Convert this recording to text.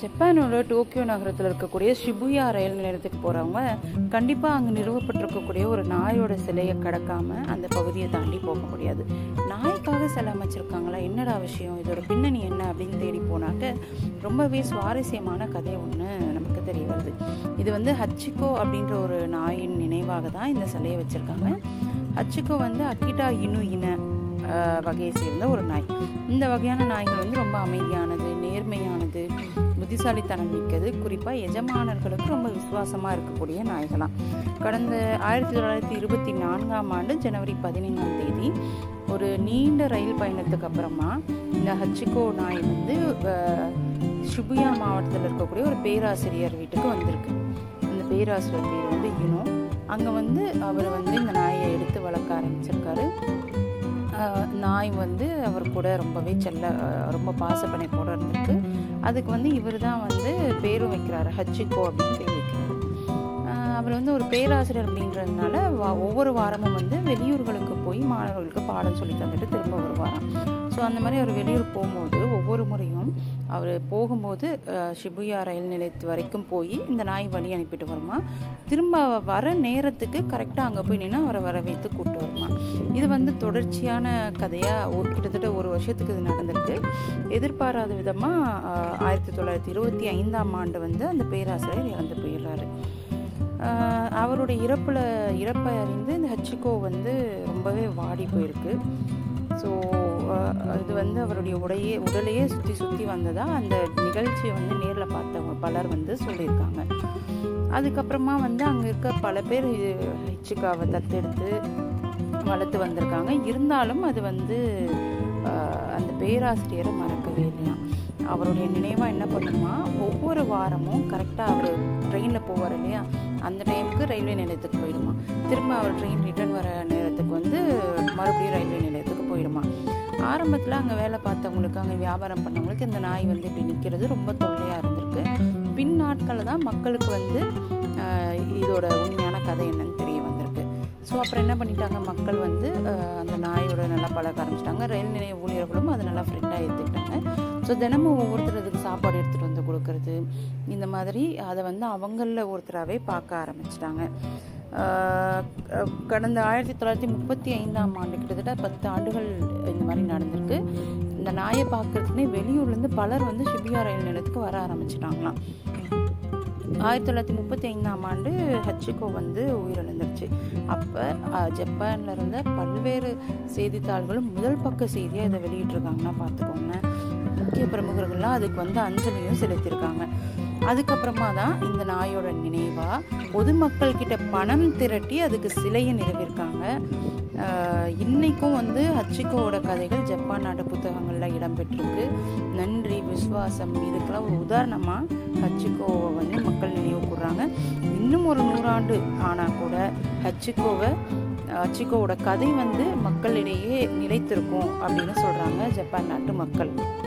ஜப்பானோட Tokyo நகரத்தில் இருக்கக்கூடிய Shibuya ரயில் நிலையத்துக்கு போகிறவங்க கண்டிப்பாக அங்கே நிறுவப்பட்டிருக்கக்கூடிய ஒரு நாயோட சிலையை கடக்காம அந்த பகுதியை தாண்டி போக முடியாது. நாய்க்காக சிலை அமைச்சிருக்காங்களா? என்னடா விஷயம்? இதோட பின்னணி என்ன அப்படின்னு தேடி போனாக்க ரொம்பவே சுவாரஸ்யமான கதை ஒன்று நமக்கு தெரிய வருது. இது வந்து ஹச்சிகோ அப்படின்ற ஒரு நாயின் நினைவாக தான் இந்த சிலையை வச்சுருக்காங்க. ஹச்சிகோ வந்து அக்கிட்டா இனு இன வகையை சேர்ந்த ஒரு நாய். இந்த வகையான நாய்கள் வந்து ரொம்ப அமைதியானது நேர்மையானது புத்திசாலித்தனம் மிக்கது. குறிப்பாக எஜமானர்களுக்கு ரொம்ப விசுவாசமாக இருக்கக்கூடிய நாய்களாம். கடந்த ஆயிரத்தி தொள்ளாயிரத்தி இருபத்தி நான்காம் ஆண்டு ஜனவரி பதினைந்தாம் தேதி ஒரு நீண்ட ரயில் பயணத்துக்கு அப்புறமா இந்த ஹச்சிகோ நாய் வந்து ஆஹ், ஷிபுயா மாவட்டத்தில் இருக்கக்கூடிய ஒரு பேராசிரியர் வீட்டுக்கு வந்திருக்கு. அந்த பேராசிரியர் பேர் வந்து யுனோ. அங்கே வந்து அவர் வந்து இந்த நாயை எடுத்து வளர்க்க ஆரம்பிச்சிருக்காரு. நாய் வந்து அவர் கூட ரொம்பவே செல்ல ரொம்ப ரொம்ப கூட இருந்திருக்கு. அதுக்கு வந்து இவர் தான் வந்து பேரும் வைக்கிறாரு ஹச்சிக்கோ அப்படின்னு பேர் வைக்கிறாரு. அவர் வந்து ஒரு பேராசிரியர் அப்படின்றதுனால வா- ஒவ்வொரு வாரமும் வந்து வெளியூர்களுக்கு போய் மாணவர்களுக்கு பாடம் சொல்லி தந்துட்டு திரும்ப வருவாராம். ஸோ அந்த மாதிரி அவர் வெளியூர் போகும்போது ஒவ்வொரு முறையும் அவர் போகும்போது ஷிபுயா ரயில் நிலையத்து வரைக்கும் போய் இந்த நாய் வழி அனுப்பிட்டு வருமா? திரும்ப வர நேரத்துக்கு கரெக்டாக அங்கே போய் நின்று அவரை வைத்து கூப்பிட்டு வருமா? இது வந்து தொடர்ச்சியான கதையாக ஒரு கிட்டத்தட்ட ஒரு வருஷத்துக்கு இது நடந்திருக்கு. எதிர்பாராத விதமாக ஆயிரத்தி தொள்ளாயிரத்தி இருபத்தி ஐந்தாம் ஆண்டு வந்து அந்த பேராசிரியர் இறந்து போயிடுறாரு. அவருடைய இறப்பில் இறப்பை அறிந்து இந்த ஹச்சிகோ வந்து ரொம்பவே வாடி போயிருக்கு. ஸோ இது uh, வந்து அவருடைய உடையே உடலையே சுற்றி சுற்றி வந்ததாக அந்த நிகழ்ச்சியை வந்து நேரில் பார்த்தவங்க பலர் வந்து சொல்லியிருக்காங்க. அதுக்கப்புறமா வந்து அங்கே இருக்க பல பேர் இது ஹிச்சிகாவை தத்தெடுத்து வளர்த்து வந்திருக்காங்க. இருந்தாலும் அது வந்து அந்த பேராசிரியரை மறக்கவே இல்லையா? அவருடைய நினைவாக என்ன பண்ணுமா ஒவ்வொரு வாரமும் கரெக்டாக அவர் ட்ரெயினில் போவார் இல்லையா? அந்த டைமுக்கு ரயில்வே நிலையத்துக்கு போயிடுமா. திரும்ப அவர் ட்ரெயின் ரிட்டர்ன் வர நேரத்துக்கு வந்து மறுபடியும் ரயில்வே நிலையத்துக்கு போயிடுமா ஆரம்பத்தில் அங்கே வேலை பார்த்தவங்களுக்கு அங்கே வியாபாரம் பண்ணவங்களுக்கு இந்த நாய் வந்து இப்படி நிற்கிறது ரொம்ப தொல்லையாக இருந்திருக்கு. பின் நாட்களில் தான் மக்களுக்கு வந்து இதோட உண்மையான கதை என்னன்னு தெரிய வந்திருக்கு. ஸோ அப்புறம் என்ன பண்ணிட்டாங்க? மக்கள் வந்து அந்த நாயோட நல்லா பழக ஆரம்பிச்சிட்டாங்க. ரயில் நிலைய ஊழியர்களும் அதை நல்லா ஃப்ரெண்டாக எடுத்துக்கிட்டாங்க ஸோ தினமும் ஒவ்வொருத்தர் அதுக்கு சாப்பாடு எடுத்துகிட்டு வந்து கொடுக்கறது இந்த மாதிரி அதை வந்து அவங்களில் ஒருத்தராகவே பார்க்க ஆரம்பிச்சிட்டாங்க. கடந்த ஆயிரத்தி தொள்ளாயிரத்தி முப்பத்தி ஐந்தாம் ஆண்டு கிட்டத்தட்ட பத்து ஆண்டுகள் மாதிரி நடந்திருக்கு. இந்த நாயை பார்க்கறதுக்குனே வெளியூர்லேருந்து பலர் வந்து ஷிபியா ரயில் நிலையத்துக்கு வர ஆரம்பிச்சிட்டாங்களாம். ஆயிரத்தி தொள்ளாயிரத்தி முப்பத்தி ஐந்தாம் ஆண்டு ஹச்சிகோ வந்து உயிரிழந்துருச்சு. அப்போ ஜப்பானில் இருந்த பல்வேறு செய்தித்தாள்களும் முதல் பக்க செய்தியாக இதை வெளியிட்டிருக்காங்கன்னா பார்த்துக்கோங்க. முக்கிய பிரமுகர்கள்லாம் அதுக்கு வந்து அஞ்சலியும் செலுத்தியிருக்காங்க. அதுக்கப்புறமா தான் இந்த நாயோட நினைவாக பொதுமக்கள் கிட்ட பணம் திரட்டி அதுக்கு சிலையை நிறுவியிருக்காங்க. இன்றைக்கும் வந்து ஹச்சிகோவோட கதைகள் ஜப்பான் நாட்டு புத்தகங்களில் இடம்பெற்றிருக்கு. நன்றி விசுவாசம். இதுக்கெல்லாம் ஒரு உதாரணமாக ஹச்சிகோவை வந்து மக்கள் நினைவு கூடுறாங்க இன்னும் ஒரு நூறாண்டு ஆனால் கூட ஹச்சிகோவை ஹச்சிகோவோட கதை வந்து மக்களிடையே நிலைத்திருக்கும் அப்படின்னு சொல்கிறாங்க ஜப்பான் நாட்டு மக்கள்.